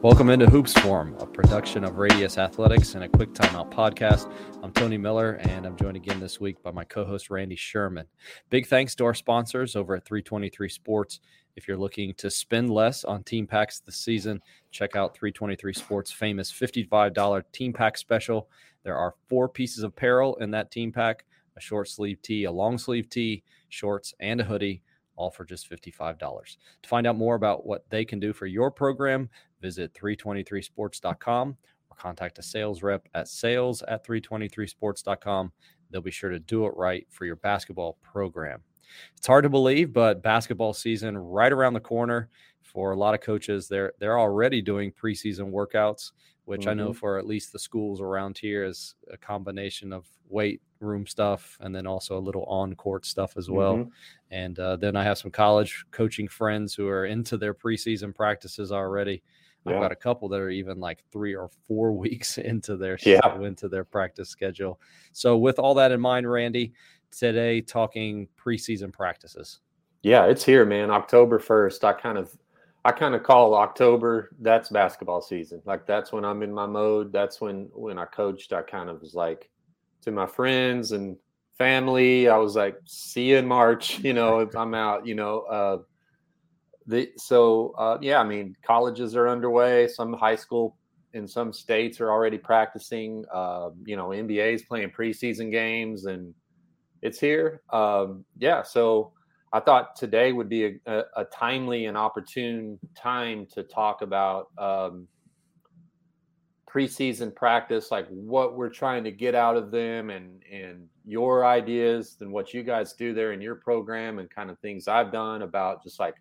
Welcome into Hoops Forum, a production of Radius Athletics and a quick timeout podcast. I'm Tony Miller, and I'm joined again this week by my co host, Randy Sherman. Big thanks to our sponsors over at 323 Sports. If you're looking to spend less on team packs this season, check out 323 Sports' famous $55 team pack special. There are four pieces of apparel in that team pack a short sleeve tee, a long sleeve tee, shorts, and a hoodie all for just $55. To find out more about what they can do for your program, visit 323sports.com or contact a sales rep at sales at 323sports.com. They'll be sure to do it right for your basketball program. It's hard to believe, but basketball season right around the corner for a lot of coaches. They're they're already doing preseason workouts, which mm-hmm. I know mm-hmm. for at least the schools around here is a combination of weight room stuff and then also a little on court stuff as well. Mm-hmm. And uh, then I have some college coaching friends who are into their preseason practices already. Yeah. I've got a couple that are even like three or four weeks into their yeah. into their practice schedule. So with all that in mind, Randy, today talking preseason practices. Yeah, it's here, man. October first. I kind of I kind of call October that's basketball season. Like that's when I'm in my mode. That's when when I coached, I kind of was like to my friends and family. I was like, see you in March, you know, I'm out, you know. Uh, the, so, uh, yeah, I mean, colleges are underway. Some high school in some states are already practicing. Uh, you know, NBA's playing preseason games and it's here. Um, yeah, so I thought today would be a, a, timely and opportune time to talk about um, preseason practice, like what we're trying to get out of them and and your ideas and what you guys do there in your program and kind of things I've done about just like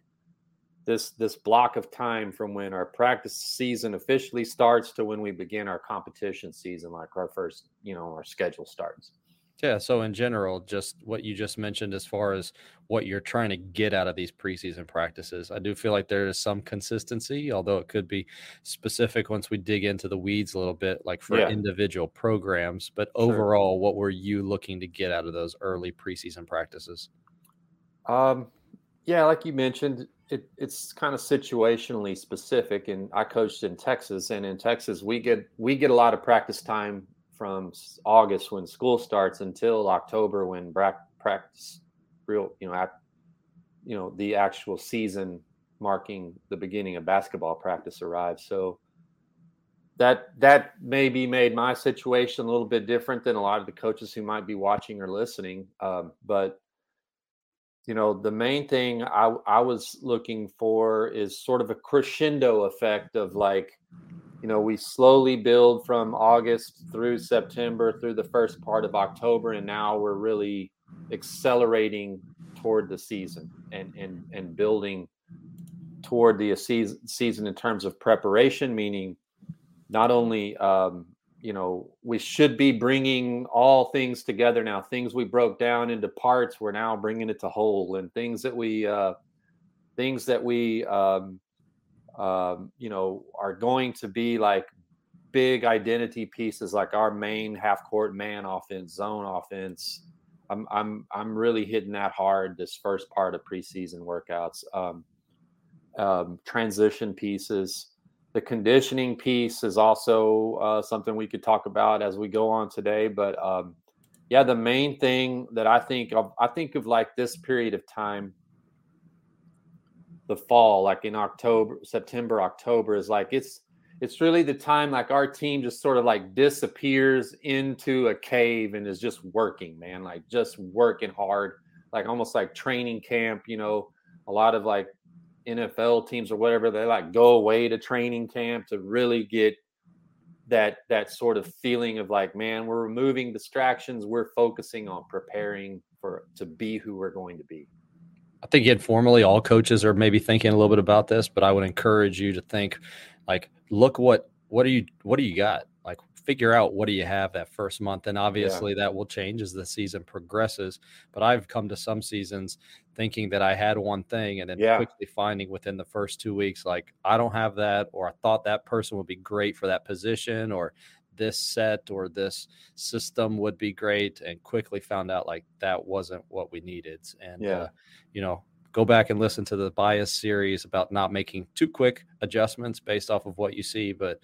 this this block of time from when our practice season officially starts to when we begin our competition season, like our first, you know, our schedule starts. Yeah. So in general, just what you just mentioned as far as what you're trying to get out of these preseason practices, I do feel like there is some consistency, although it could be specific once we dig into the weeds a little bit, like for yeah. individual programs. But sure. overall, what were you looking to get out of those early preseason practices? Um, yeah, like you mentioned, it, it's kind of situationally specific. And I coached in Texas, and in Texas, we get we get a lot of practice time from August when school starts until October when practice real you know at, you know the actual season marking the beginning of basketball practice arrives. So that that maybe made my situation a little bit different than a lot of the coaches who might be watching or listening um, but you know the main thing I, I was looking for is sort of a crescendo effect of like you know, we slowly build from August through September through the first part of October, and now we're really accelerating toward the season and and and building toward the season in terms of preparation, meaning not only um, you know we should be bringing all things together now. Things we broke down into parts, we're now bringing it to whole, and things that we uh, things that we um, um, you know, are going to be like big identity pieces, like our main half court man offense, zone offense. I'm I'm I'm really hitting that hard this first part of preseason workouts. Um, um, transition pieces, the conditioning piece is also uh, something we could talk about as we go on today. But um, yeah, the main thing that I think of, I think of like this period of time the fall, like in October, September, October, is like it's it's really the time like our team just sort of like disappears into a cave and is just working, man, like just working hard, like almost like training camp, you know, a lot of like NFL teams or whatever, they like go away to training camp to really get that that sort of feeling of like, man, we're removing distractions, we're focusing on preparing for to be who we're going to be. I think informally, all coaches are maybe thinking a little bit about this, but I would encourage you to think like, look what what do you what do you got? Like figure out what do you have that first month and obviously yeah. that will change as the season progresses but i've come to some seasons thinking that i had one thing and then yeah. quickly finding within the first two weeks like i don't have that or i thought that person would be great for that position or this set or this system would be great and quickly found out like that wasn't what we needed and yeah. uh, you know go back and listen to the bias series about not making too quick adjustments based off of what you see. But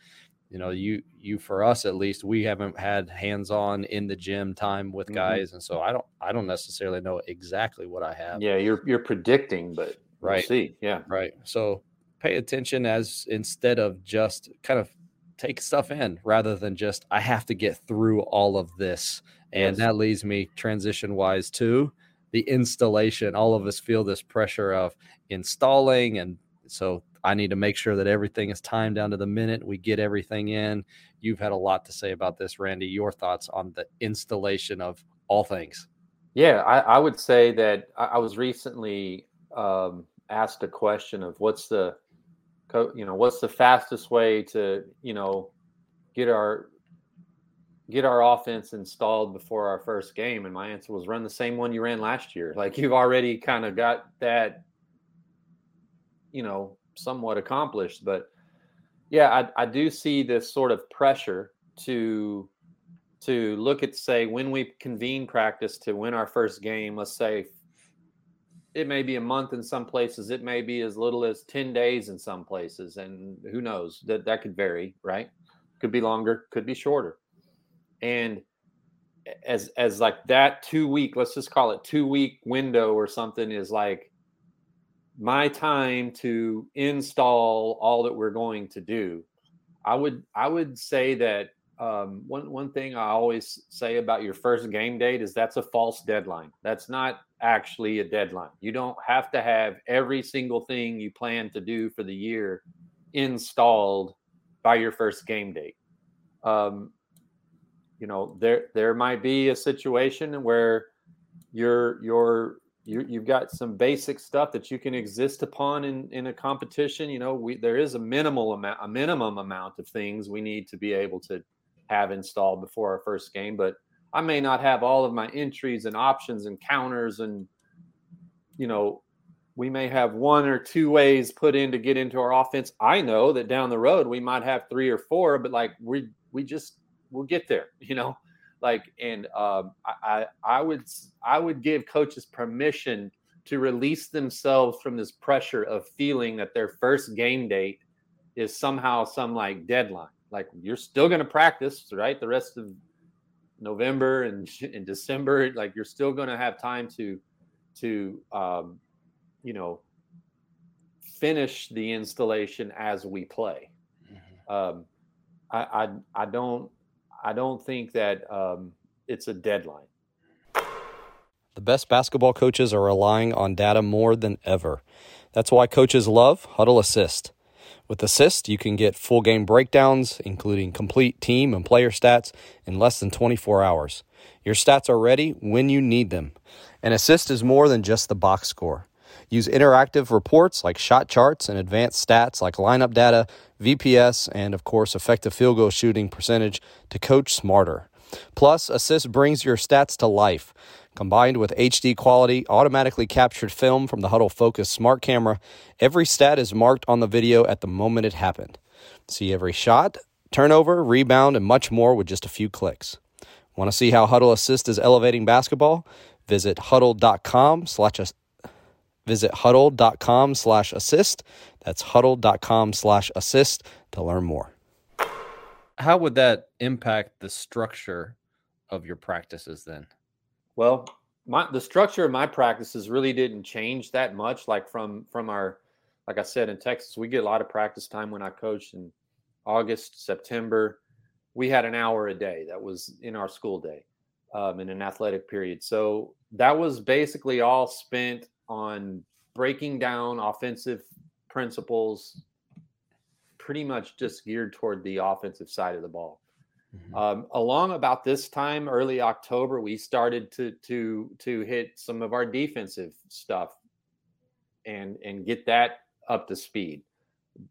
you know, you you for us at least, we haven't had hands on in the gym time with mm-hmm. guys, and so I don't I don't necessarily know exactly what I have. Yeah, you're you're predicting, but right, we'll see, yeah, right. So pay attention as instead of just kind of take stuff in rather than just I have to get through all of this. And yes. that leads me transition wise to the installation. All of us feel this pressure of installing and so I need to make sure that everything is timed down to the minute. We get everything in. You've had a lot to say about this, Randy. Your thoughts on the installation of all things? Yeah, I, I would say that I, I was recently um, asked a question of what's the, you know, what's the fastest way to, you know, get our get our offense installed before our first game and my answer was run the same one you ran last year like you've already kind of got that you know somewhat accomplished. But yeah, I, I do see this sort of pressure to to look at say when we convene practice to win our first game. Let's say it may be a month in some places. It may be as little as ten days in some places, and who knows that that could vary. Right? Could be longer. Could be shorter. And as as like that two week let's just call it two week window or something is like my time to install all that we're going to do i would i would say that um, one one thing i always say about your first game date is that's a false deadline that's not actually a deadline you don't have to have every single thing you plan to do for the year installed by your first game date um, you know there there might be a situation where your your you, you've got some basic stuff that you can exist upon in, in a competition. You know, we there is a minimal amount, a minimum amount of things we need to be able to have installed before our first game. But I may not have all of my entries and options and counters, and you know, we may have one or two ways put in to get into our offense. I know that down the road we might have three or four, but like we we just we'll get there. You know, like and um, I, I would i would give coaches permission to release themselves from this pressure of feeling that their first game date is somehow some like deadline like you're still going to practice right the rest of november and in december like you're still going to have time to to um, you know finish the installation as we play mm-hmm. um, I, I i don't I don't think that um, it's a deadline. The best basketball coaches are relying on data more than ever. That's why coaches love Hudl Assist. With Assist, you can get full game breakdowns, including complete team and player stats, in less than 24 hours. Your stats are ready when you need them. And Assist is more than just the box score. Use interactive reports like shot charts and advanced stats like lineup data, VPS, and of course, effective field goal shooting percentage to coach smarter. Plus, Assist brings your stats to life. Combined with HD quality, automatically captured film from the Hudl Focus smart camera, every stat is marked on the video at the moment it happened. See every shot, turnover, rebound, and much more with just a few clicks. Want to see how Hudl Assist is elevating basketball? Visit hudl.com slash Visit hudl.com slash assist. That's hudl.com slash assist to learn more. How would that impact the structure of your practices then? Well, my the structure of my practices really didn't change that much. Like from from our, like I said in Texas, we get a lot of practice time when I coached in August, September. We had an hour a day that was in our school day, um, in an athletic period. So that was basically all spent on breaking down offensive principles, pretty much just geared toward the offensive side of the ball. Mm-hmm. Um, along about this time, early October, we started to to to hit some of our defensive stuff and and get that up to speed.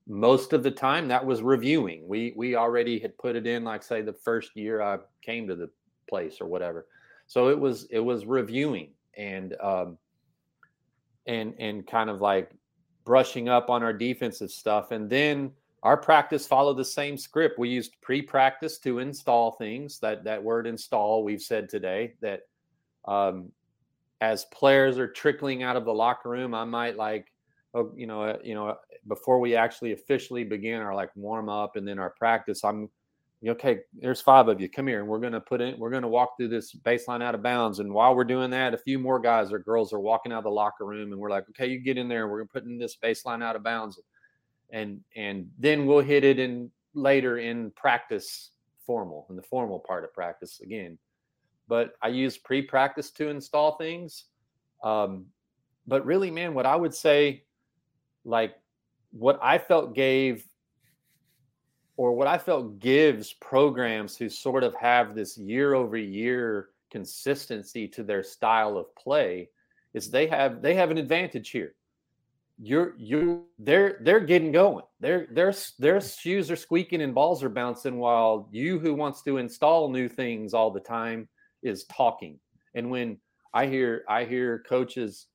Most of the time, that was reviewing. We we already had put it in, like say the first year I came to the place or whatever. So it was it was reviewing and um, and and kind of like brushing up on our defensive stuff and then our practice followed the same script we used pre-practice to install things that that word install we've said today that um, as players are trickling out of the locker room, I might like, oh, you know, uh, you know, before we actually officially begin our like warm up and then our practice, I'm okay, there's five of you. Come here, and we're to put in. We're to walk through this baseline out of bounds. And while we're doing that, a few more guys or girls are walking out of the locker room, and we're like, okay, you get in there. We're going to put in this baseline out of bounds, and and then we'll hit it in later in practice, formal in the formal part of practice again. But I use pre-practice to install things. Um, but really, man, what I would say, like what I felt gave or what I felt gives programs who sort of have this year over year consistency to their style of play is they have they have an advantage here. You're you they're they're getting going. Their their their shoes are squeaking and balls are bouncing while you who wants to install new things all the time is talking. And when I hear I hear coaches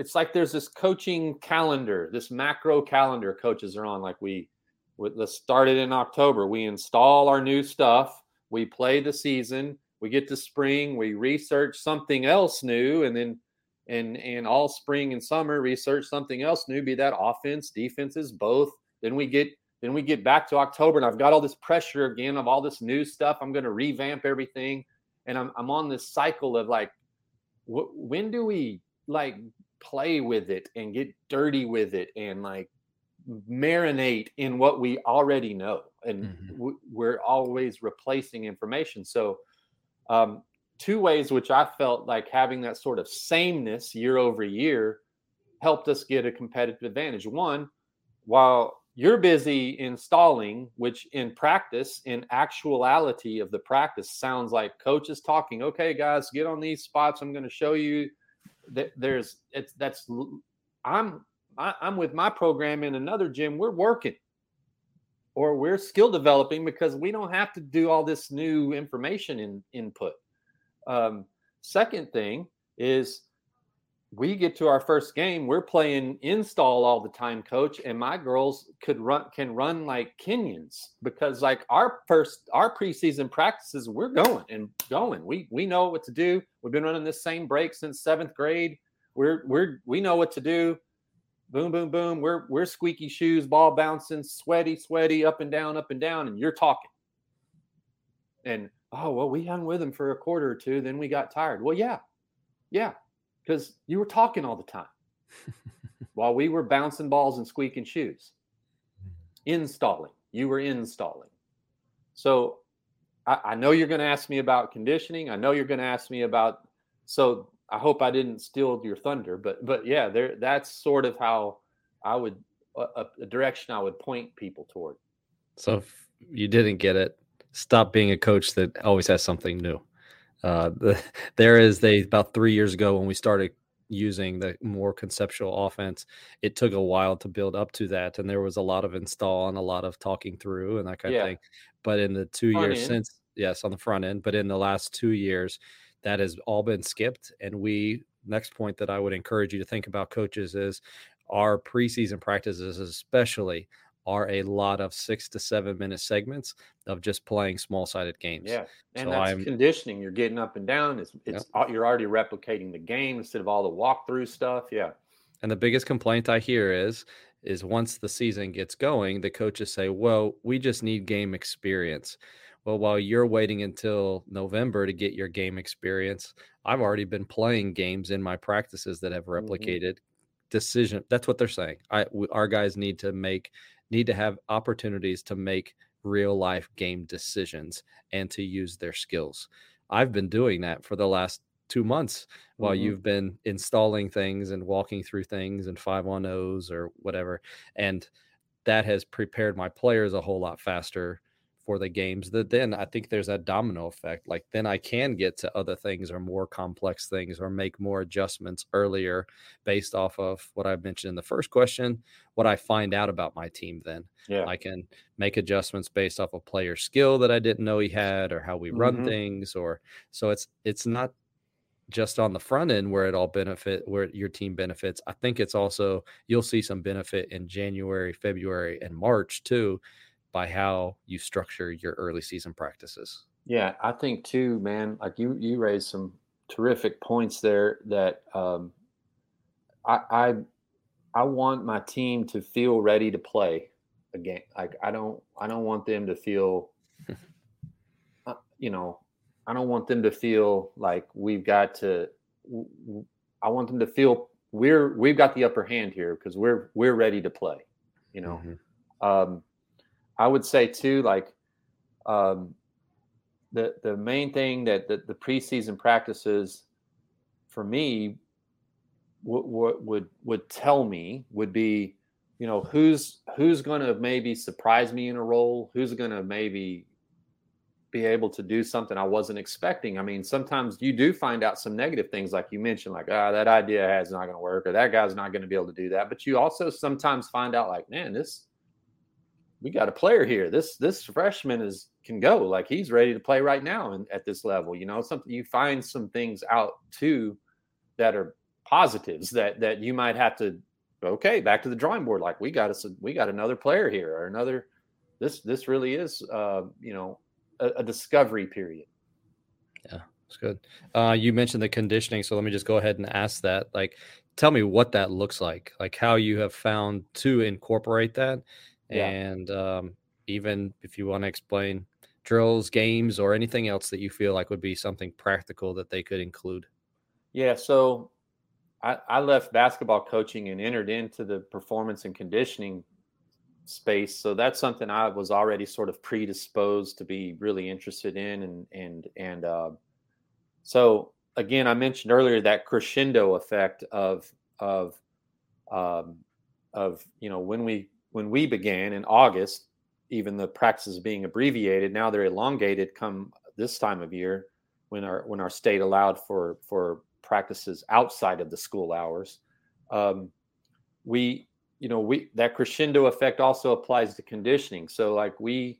it's like there's this coaching calendar, this macro calendar coaches are on like we let's start it in October. We install our new stuff. We play the season. We get to spring. We research something else new, and then and and all spring and summer research something else new. Be that offense, defenses, both. Then we get then we get back to October, and I've got all this pressure again of all this new stuff. I'm going to revamp everything, and I'm I'm on this cycle of like, wh- when do we like play with it and get dirty with it and like marinate in what we already know and mm-hmm. w- we're always replacing information so um, two ways which i felt like having that sort of sameness year over year helped us get a competitive advantage. One while you're busy installing which in practice in actuality of the practice sounds like coaches talking okay guys get on these spots. I'm going to show you that there's it's that's i'm I, I'm with my program in another gym, we're working. Or we're skill developing because we don't have to do all this new information in input. Um, second thing is we get to our first game, we're playing install all the time, coach, and my girls could run can run like Kenyans because like our first our preseason practices, we're going and going. We we know what to do. We've been running this same break since seventh grade. We're we're we know what to do boom, boom, boom. We're we're squeaky shoes, ball bouncing, sweaty, sweaty, up and down, up and down, and you're talking. And oh well, we hung with him for a quarter or two, then we got tired. Well, yeah, yeah, because you were talking all the time while we were bouncing balls and squeaking shoes. Hmm. Installing, you were installing. So I, I know you're going to ask me about conditioning. I know you're going to ask me about so I hope I didn't steal your thunder, but but yeah, there that's sort of how I would a, a direction I would point people toward. So if you didn't get it, stop being a coach that always has something new. Uh, the, there is they about three years ago when we started using the more conceptual offense. It took a while to build up to that, and there was a lot of install and a lot of talking through and that kind yeah. of thing. But in the two front years end. since, yes, on the front end, but in the last two years, that has all been skipped. And we, next point that I would encourage you to think about, coaches, is our preseason practices, especially, are a lot of six to seven minute segments of just playing small sided games. Yeah. And so that's I'm, conditioning. You're getting up and down. It's, it's yep. you're already replicating the game instead of all the walkthrough stuff. Yeah. And the biggest complaint I hear is, is once the season gets going, the coaches say, well, we just need game experience. Well, while you're waiting until November to get your game experience, I've already been playing games in my practices that have mm-hmm. replicated mm-hmm. decision. That's what they're saying. I we, our guys need to make need to have opportunities to make real life game decisions and to use their skills. I've been doing that for the last two months while mm-hmm. you've been installing things and walking through things and five on O's or whatever. And that has prepared my players a whole lot faster for the games that then I think there's a domino effect. Like then I can get to other things or more complex things or make more adjustments earlier based off of what I mentioned in the first question, what I find out about my team then. Yeah. I can make adjustments based off a player skill that I didn't know he had or how we run mm-hmm. things or so it's it's not just on the front end where it all benefit where your team benefits. I think it's also you'll see some benefit in January, February, and March too by how you structure your early season practices. Yeah, I think too, man. Like you, you raised some terrific points there that um, I, I I want my team to feel ready to play again. Like I don't I don't want them to feel uh, you know I don't want them to feel like we've got to I want them to feel we're we've got the upper hand here because we're we're ready to play. You know, mm-hmm. um, I would say too, like um, the the main thing that the, the preseason practices for me what would, would would tell me would be you know who's who's going to maybe surprise me in a role who's going to maybe be able to do something I wasn't expecting. I mean, sometimes you do find out some negative things, like you mentioned, like, ah, that idea has not going to work, or that guy's not going to be able to do that. But you also sometimes find out, like, man, this we got a player here. This this freshman is can go, like he's ready to play right now and at this level. You know, something you find some things out too that are positives that that you might have to okay back to the drawing board. Like we got us we got another player here or another. This this really is uh, you know a, a discovery period. Yeah, it's good. Uh, you mentioned the conditioning, so let me just go ahead and ask that. Like, tell me what that looks like. Like how you have found to incorporate that, yeah. and um, even if you want to explain drills, games, or anything else that you feel like would be something practical that they could include. Yeah. So I, I left basketball coaching and entered into the performance and conditioning space. So that's something I was already sort of predisposed to be really interested in, and and and uh, so again, I mentioned earlier that crescendo effect of of um, of you know when we when we began in August, even the practices being abbreviated, now they're elongated. Come this time of year, when our when our state allowed for for practices outside of the school hours, um, we you know we that crescendo effect also applies to conditioning. So like we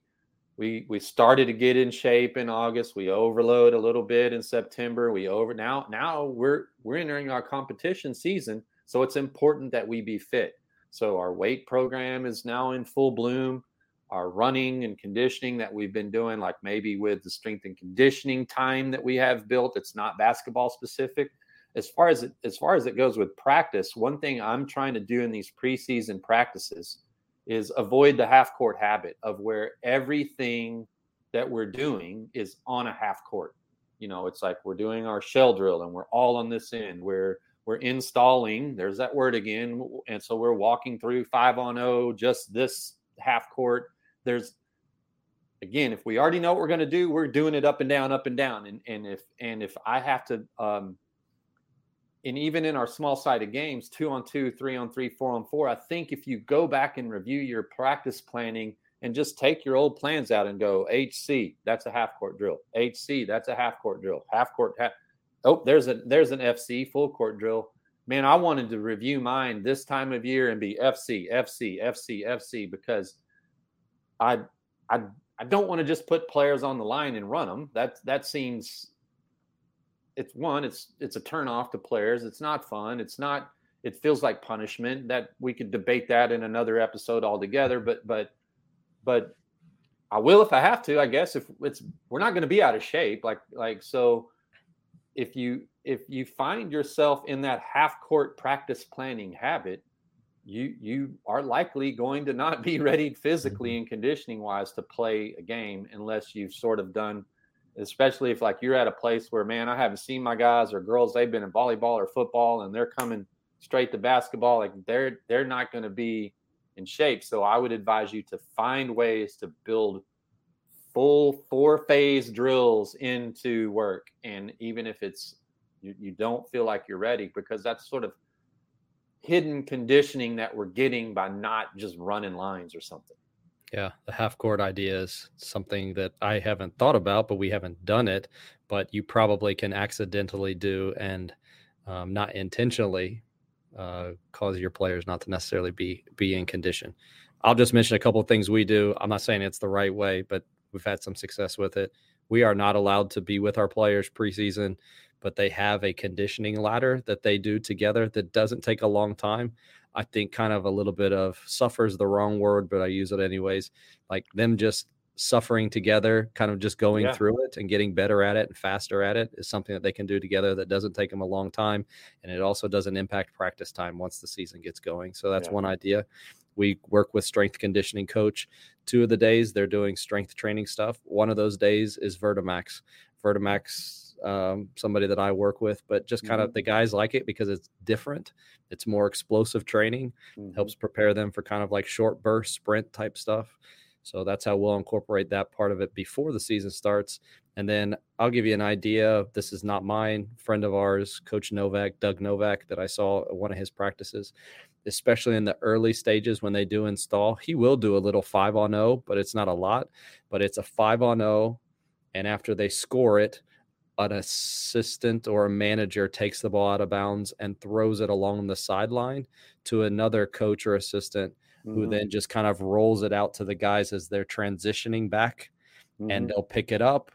we we started to get in shape in august. We overload a little bit in september. We over now now we're we're entering our competition season. So it's important that we be fit so our weight program is now in full bloom our running and conditioning that we've been doing like maybe with the strength and conditioning time that we have built it's not basketball specific as far as it, as far as it goes with practice, one thing I'm trying to do in these preseason practices is avoid the half court habit of where everything that we're doing is on a half court. You know, it's like we're doing our shell drill and we're all on this end. We're we're installing. There's that word again, and so we're walking through five on oh, just this half court. There's again, if we already know what we're going to do, we're doing it up and down, up and down. And and if and if I have to um, and even in our small sided games, two on two, three on three, four on four, I think if you go back and review your practice planning and just take your old plans out and go HC, that's a half court drill. HC, that's a half court drill. Half court. Half, oh, there's a there's an FC full court drill. Man, I wanted to review mine this time of year and be FC, FC, FC, FC because I I I don't want to just put players on the line and run them. That that seems it's one it's it's a turn off to players it's not fun it's not it feels like punishment that we could debate that in another episode altogether but but but i will if i have to i guess if it's we're not going to be out of shape like like so if you if you find yourself in that half court practice planning habit you you are likely going to not be ready physically mm-hmm. and conditioning wise to play a game unless you've sort of done especially if like you're at a place where man i haven't seen my guys or girls they've been in volleyball or football and they're coming straight to basketball like they're they're not going to be in shape so i would advise you to find ways to build full four phase drills into work and even if it's you, you don't feel like you're ready because that's sort of hidden conditioning that we're getting by not just running lines or something yeah, the half court idea is something that I haven't thought about, but we haven't done it. But you probably can accidentally do and um, not intentionally uh, cause your players not to necessarily be be in condition. I'll just mention a couple of things we do. I'm not saying it's the right way, but we've had some success with it. We are not allowed to be with our players preseason, but they have a conditioning ladder that they do together that doesn't take a long time. I think kind of a little bit of suffers the wrong word, but I use it anyways. Like them just suffering together, kind of just going Yeah. through it and getting better at it and faster at it is something that they can do together that doesn't take them a long time. And it also doesn't impact practice time once the season gets going. So that's Yeah. one idea. We work with strength conditioning coach. Two of the days they're doing strength training stuff. One of those days is Vertimax. Vertimax, um, somebody that I work with, but just kind of Mhm. the guys like it because it's different. It's more explosive training Mhm. helps prepare them for kind of like short burst sprint type stuff. So that's how we'll incorporate that part of it before the season starts. And then I'll give you an idea. This is not mine. Friend of ours, Coach Novak, Doug Novak, that I saw at one of his practices, especially in the early stages when they do install. He will do a little five on O, but it's not a lot. But it's a five on O. And after they score it, an assistant or a manager takes the ball out of bounds and throws it along the sideline to another coach or assistant who Mhm. then just kind of rolls it out to the guys as they're transitioning back and Mhm. they'll pick it up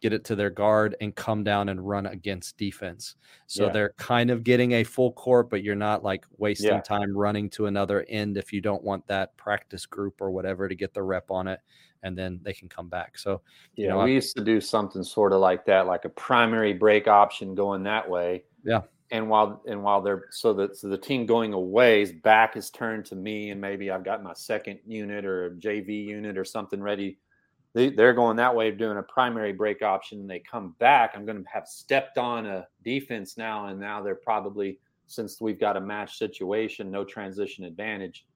get it to their guard and come down and run against defense so Yeah. they're kind of getting a full court but you're not like wasting Yeah. time running to another end if you don't want that practice group or whatever to get the rep on it and then they can come back so Yeah, you know, I- we used to do something sort of like that, like a primary break option going that way. Yeah. And while and while they're so that so the team going away's back is turned to me, and maybe I've got my second unit or a JV unit or something ready. They, they're going that way, of doing a primary break option. And they come back. I'm going to have stepped on a defense now, and now they're probably since we've got a match situation, no transition advantage.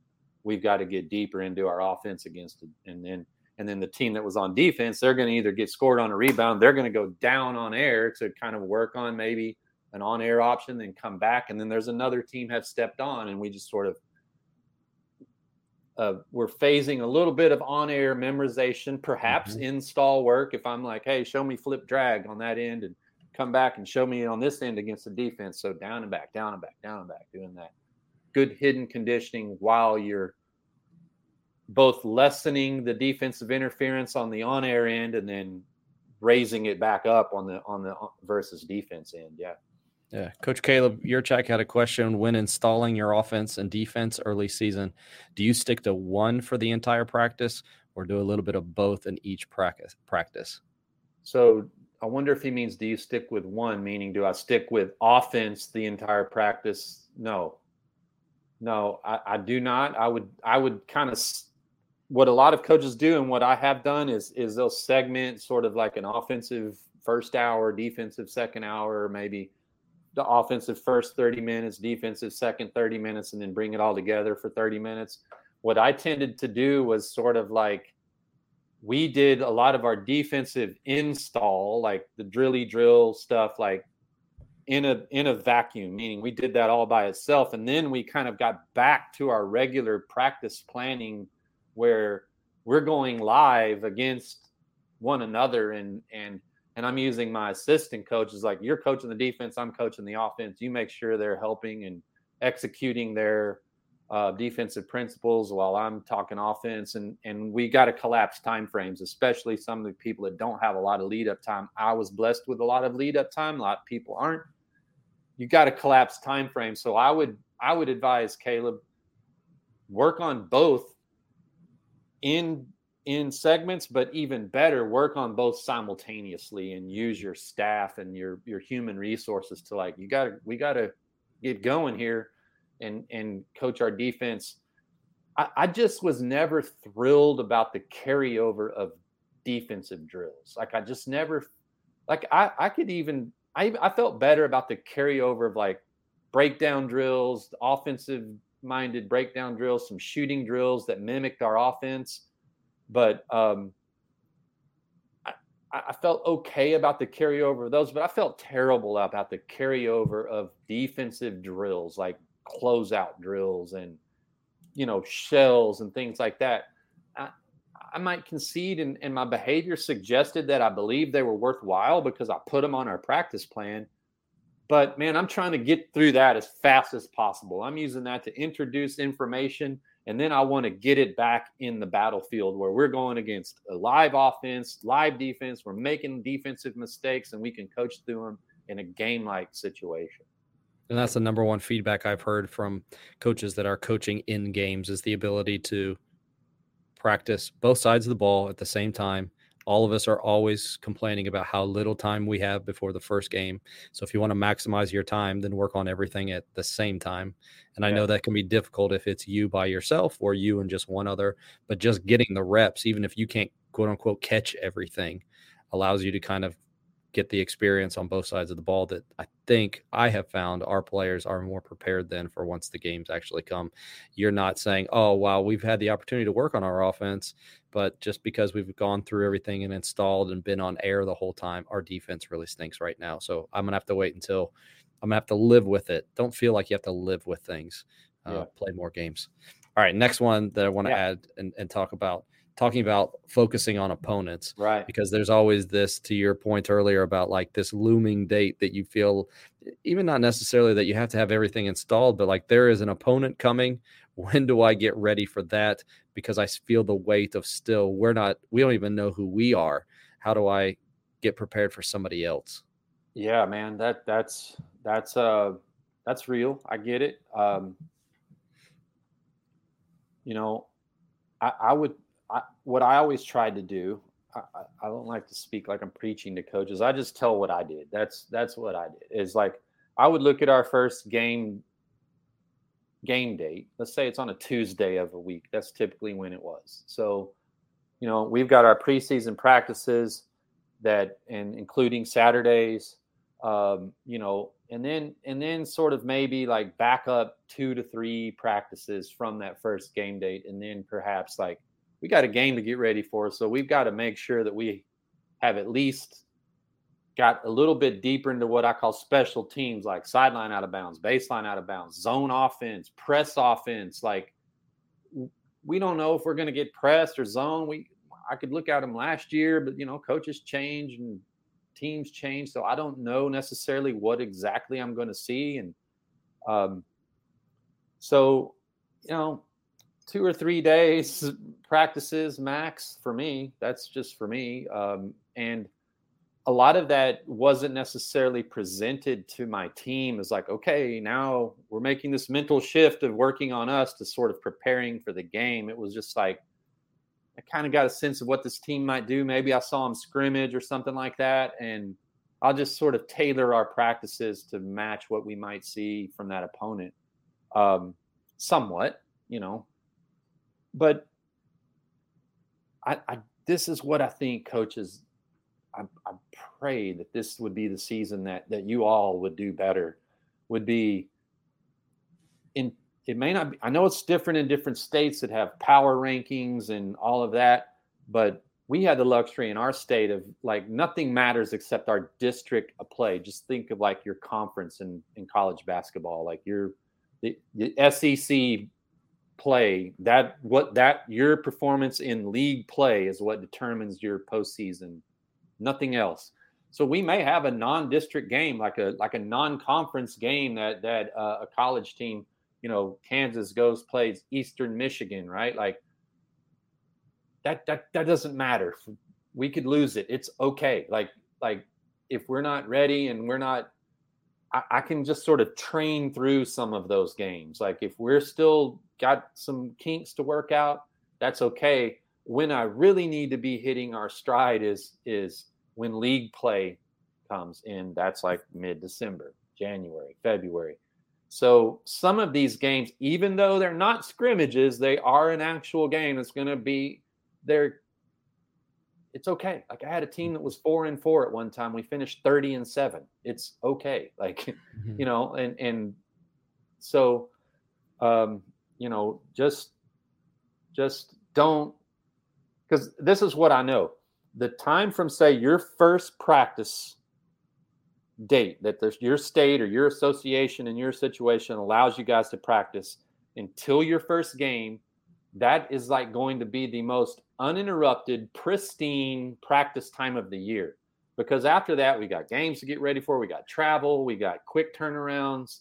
We've got to get deeper into our offense against it, and then and then the team that was on defense, they're going to either get scored on a rebound, they're going to go down on air to kind of work on maybe an on air option, then come back. And then there's another team have stepped on, and we just sort of uh, we're phasing a little bit of on air memorization, perhaps Mhm. install work. If I'm like, hey, show me flip drag on that end and come back and show me on this end against the defense. So down and back, down and back, down and back, doing that. Good hidden conditioning while you're both lessening the defensive interference on the on air end and then raising it back up on the on the uh, versus defense end. Yeah. Yeah, Coach Caleb Yurchak had a question when installing your offense and defense early season. Do you stick to one for the entire practice, or do a little bit of both in each practice? Practice. So I wonder if he means do you stick with one, meaning do I stick with offense the entire practice? No. No, I, I do not. I would I would kind of what a lot of coaches do and what I have done is is they'll segment sort of like an offensive first hour, defensive second hour, maybe the offensive first 30 minutes, defensive second 30 minutes, and then bring it all together for 30 minutes. What I tended to do was sort of like we did a lot of our defensive install, like the drilly drill stuff, like in a in a vacuum, meaning we did that all by itself. And then we kind of got back to our regular practice planning where we're going live against one another and and and I'm using my assistant coaches like you're coaching the defense, I'm coaching the offense. You make sure they're helping and executing their uh, defensive principles while I'm talking offense. And and we got to collapse time frames, especially some of the people that don't have a lot of lead up time. I was blessed with a lot of lead up time. A lot of people aren't. You got to collapse time frames. So I would I would advise Caleb work on both in in segments, but even better, work on both simultaneously and use your staff and your your human resources to like you got to we got to get going here and and coach our defense. I, I just was never thrilled about the carryover of defensive drills. Like I just never like I I could even I I felt better about the carryover of like breakdown drills, offensive minded breakdown drills, some shooting drills that mimicked our offense but um, I, I felt okay about the carryover of those, but I felt terrible about the carryover of defensive drills like closeout drills and you know shells and things like that. I, might concede, and, and my behavior suggested that I believe they were worthwhile because I put them on our practice plan. But man, I'm trying to get through that as fast as possible. I'm using that to introduce information and then I want to get it back in the battlefield where we're going against a live offense, live defense. We're making defensive mistakes and we can coach through them in a game like situation. And that's the number one feedback I've heard from coaches that are coaching in games is the ability to practice both sides of the ball at the same time. All of us are always complaining about how little time we have before the first game. So if you want to maximize your time, then work on everything at the same time. And I know that can be difficult if it's you by yourself or you and just one other, but just getting the reps, even if you can't quote unquote catch everything, allows you to kind of get the experience on both sides of the ball that I think I have found our players are more prepared than for once the games actually come. You're not saying, oh, wow, we've had the opportunity to work on our offense, but just because we've gone through everything and installed and been on air the whole time, our defense really stinks right now. So I'm going to have to wait until I'm going to have to live with it. Don't feel like you have to live with things. Uh, yeah. Play more games. All right, next one that I want to yeah. add and, and talk about talking about focusing on opponents right because there's always this to your point earlier about like this looming date that you feel even not necessarily that you have to have everything installed but like there is an opponent coming when do i get ready for that because i feel the weight of still we're not we don't even know who we are how do i get prepared for somebody else yeah man that that's that's uh that's real i get it um you know I, I would I, what I always tried to do, I, I, don't like to speak like I'm preaching to coaches. I just tell what I did. That's that's what I did. Is like I would look at our first game game date. Let's say it's on a Tuesday of a week. That's typically when it was. So, you know, we've got our preseason practices that, and including Saturdays. Um, you know, and then and then sort of maybe like back up two to three practices from that first game date, and then perhaps like we got a game to get ready for. So we've got to make sure that we have at least got a little bit deeper into what I call special teams, like sideline out of bounds, baseline out of bounds, zone offense, press offense. Like we don't know if we're going to get pressed or zone. We I could look at them last year, but you know, coaches change and teams change, so I don't know necessarily what exactly I'm going to see. And um, so, you know, two or three days practices max for me. That's just for me. Um, and a lot of that wasn't necessarily presented to my team as like, okay, now we're making this mental shift of working on us to sort of preparing for the game. It was just like, I kind of got a sense of what this team might do. Maybe I saw them scrimmage or something like that. And I'll just sort of tailor our practices to match what we might see from that opponent. Um, somewhat, you know, but I, I this is what I think coaches. I, I pray that this would be the season that that you all would do better. Would be in it may not be i know it's different in different states that have power rankings and all of that but we had the luxury in our state of like nothing matters except our district of play just think of like your conference in, in college basketball like your the, the sec play that what that your performance in league play is what determines your postseason nothing else. So we may have a non-district game like a like a non-conference game that that uh, a college team you know kansas goes plays eastern michigan right? Like that that that doesn't matter. We could lose it. It's okay. Like like if we're not ready and we're not I, I can just sort of train through some of those games. Like if we're still got some kinks to work out, that's okay. When I really need to be hitting our stride is is when league play comes in. That's like mid December, January, February. So some of these games, even though they're not scrimmages, they are an actual game It's going to be there. It's okay. Like I had a team that was four and four at one time. We finished 30 and seven. It's okay. Like, mm-hmm. you know, and, and so, um, you know, just just don't because this is what I know. The time from say your first practice date that there's your state or your association and your situation allows you guys to practice until your first game, that is like going to be the most uninterrupted, pristine practice time of the year. Because after that, we got games to get ready for, we got travel, we got quick turnarounds,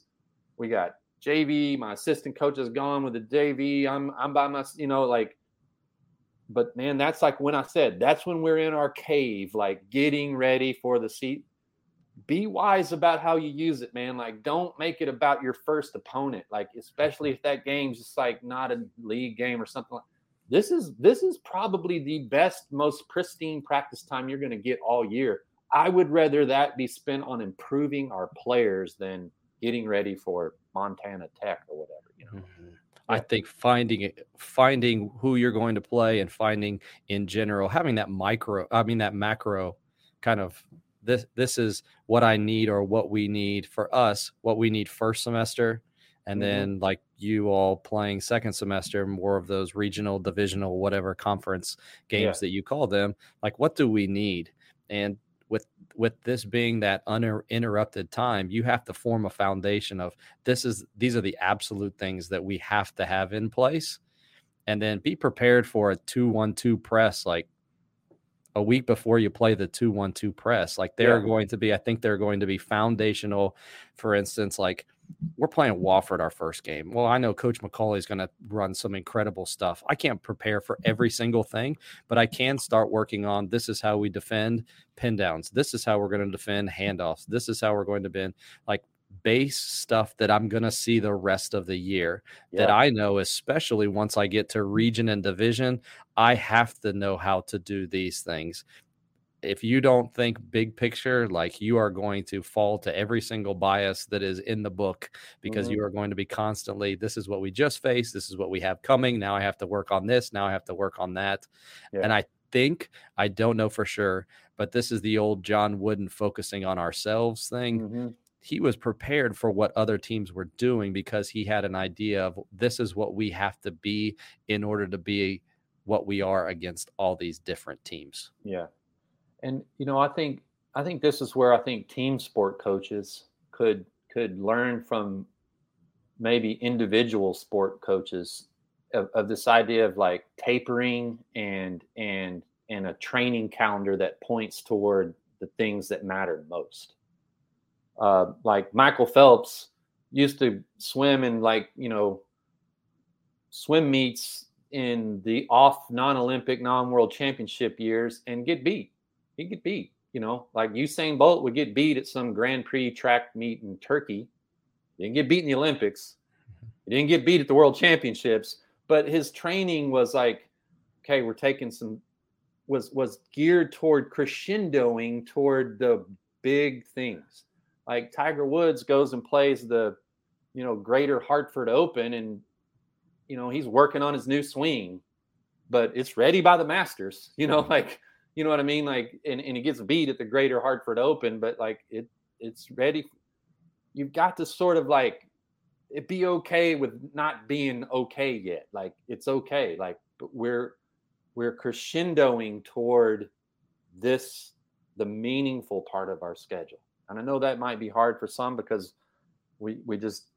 we got JV. My assistant coach is gone with the JV. I'm I'm by my, you know, like. But man, that's like when I said that's when we're in our cave, like getting ready for the seat. Be wise about how you use it, man. Like, don't make it about your first opponent. Like, especially if that game's just like not a league game or something. Like, this is this is probably the best, most pristine practice time you're going to get all year. I would rather that be spent on improving our players than getting ready for Montana Tech or whatever. You know. Mm-hmm. I think finding finding who you're going to play and finding in general having that micro I mean that macro kind of this this is what I need or what we need for us what we need first semester and mm-hmm. then like you all playing second semester more of those regional divisional whatever conference games yeah. that you call them like what do we need and with this being that uninterrupted time you have to form a foundation of this is these are the absolute things that we have to have in place. And then be prepared for a 2-1-2 press like a week before you play the 2-1-2 press like they're yeah. going to be i think they're going to be foundational for instance like we're playing Wofford our first game. Well, I know Coach McAuley is going to run some incredible stuff. I can't prepare for every single thing, but I can start working on this is how we defend pin downs. This is how we're going to defend handoffs. This is how we're going to bend like base stuff that I'm going to see the rest of the year yeah. that I know, especially once I get to region and division, I have to know how to do these things if you don't think big picture, like you are going to fall to every single bias that is in the book because mm-hmm. you are going to be constantly, this is what we just faced. This is what we have coming. Now I have to work on this. Now I have to work on that. Yeah. And I think, I don't know for sure, but this is the old John Wooden focusing on ourselves thing. Mm-hmm. He was prepared for what other teams were doing because he had an idea of this is what we have to be in order to be what we are against all these different teams. Yeah and you know, I think I think this is where I think team sport coaches could could learn from maybe individual sport coaches of, of this idea of like tapering and and and a training calendar that points toward the things that matter most. Uh, like Michael Phelps used to swim in like you know swim meets in the off non-Olympic, non-world championship years and get beat he get beat. You know, like Usain Bolt would get beat at some Grand Prix track meet in Turkey. He didn't get beat in the Olympics. He didn't get beat at the World Championships. But his training was like, okay, we're taking some was was geared toward crescendoing toward the big things. Like Tiger Woods goes and plays the, you know, Greater Hartford Open, and you know he's working on his new swing, but it's ready by the Masters. You know, mm-hmm. like you know what I mean? Like, and, and he gets beat at the Greater Hartford Open, but like it, it's ready. You've got to sort of like it be okay with not being okay yet. Like it's okay. Like, but we're we're crescendoing toward this the meaningful part of our schedule. And I know that might be hard for some because we we just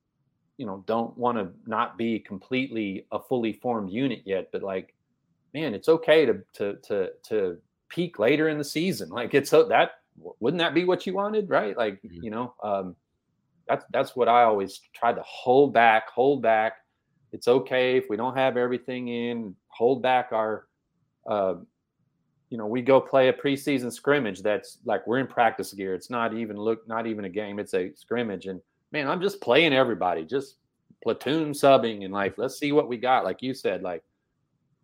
you know don't want to not be completely a fully formed unit yet. But like, man, it's okay to to to to peak later in the season. Like it's so that wouldn't that be what you wanted, right? Like mm-hmm. you know, um, that's that's what I always try to hold back, hold back. It's okay if we don't have everything in. Hold back our, uh, you know, we go play a preseason scrimmage. That's like we're in practice gear. It's not even look, not even a game. It's a scrimmage, and man, I'm just playing everybody, just platoon subbing, and like let's see what we got. Like you said, like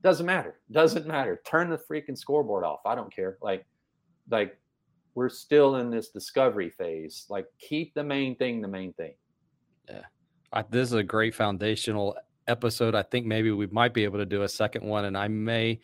doesn't matter. Doesn't matter. Turn the freaking scoreboard off. I don't care. Like, like we're still in this discovery phase. Like, keep the main thing the main thing. Yeah. I, this is a great foundational episode. I think maybe we might be able to do a second one, and I may,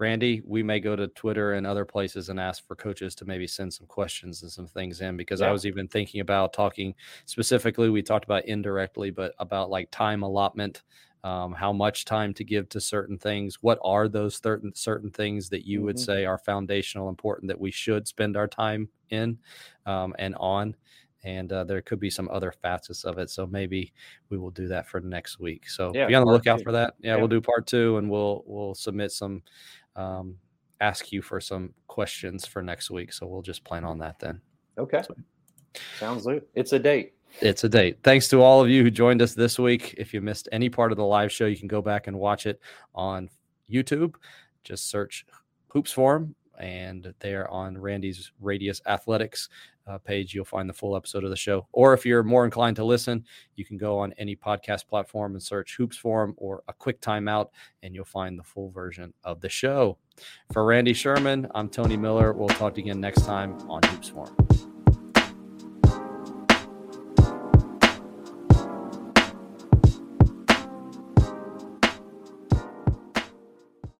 Randy, we may go to Twitter and other places and ask for coaches to maybe send some questions and some things in because yeah. I was even thinking about talking specifically. We talked about indirectly, but about like time allotment um, how much time to give to certain things what are those certain certain things that you mm-hmm. would say are foundational important that we should spend our time in um, and on and uh, there could be some other facets of it so maybe we will do that for next week so yeah, be on the lookout two. for that yeah, yeah, we'll do part two and we'll we'll submit some um, ask you for some questions for next week so we'll just plan on that then okay so, sounds good it's a date it's a date. Thanks to all of you who joined us this week. If you missed any part of the live show, you can go back and watch it on YouTube. Just search Hoops Forum and there on Randy's Radius Athletics uh, page, you'll find the full episode of the show. Or if you're more inclined to listen, you can go on any podcast platform and search Hoops Forum or a quick timeout, and you'll find the full version of the show. For Randy Sherman, I'm Tony Miller. We'll talk to you again next time on Hoops Forum.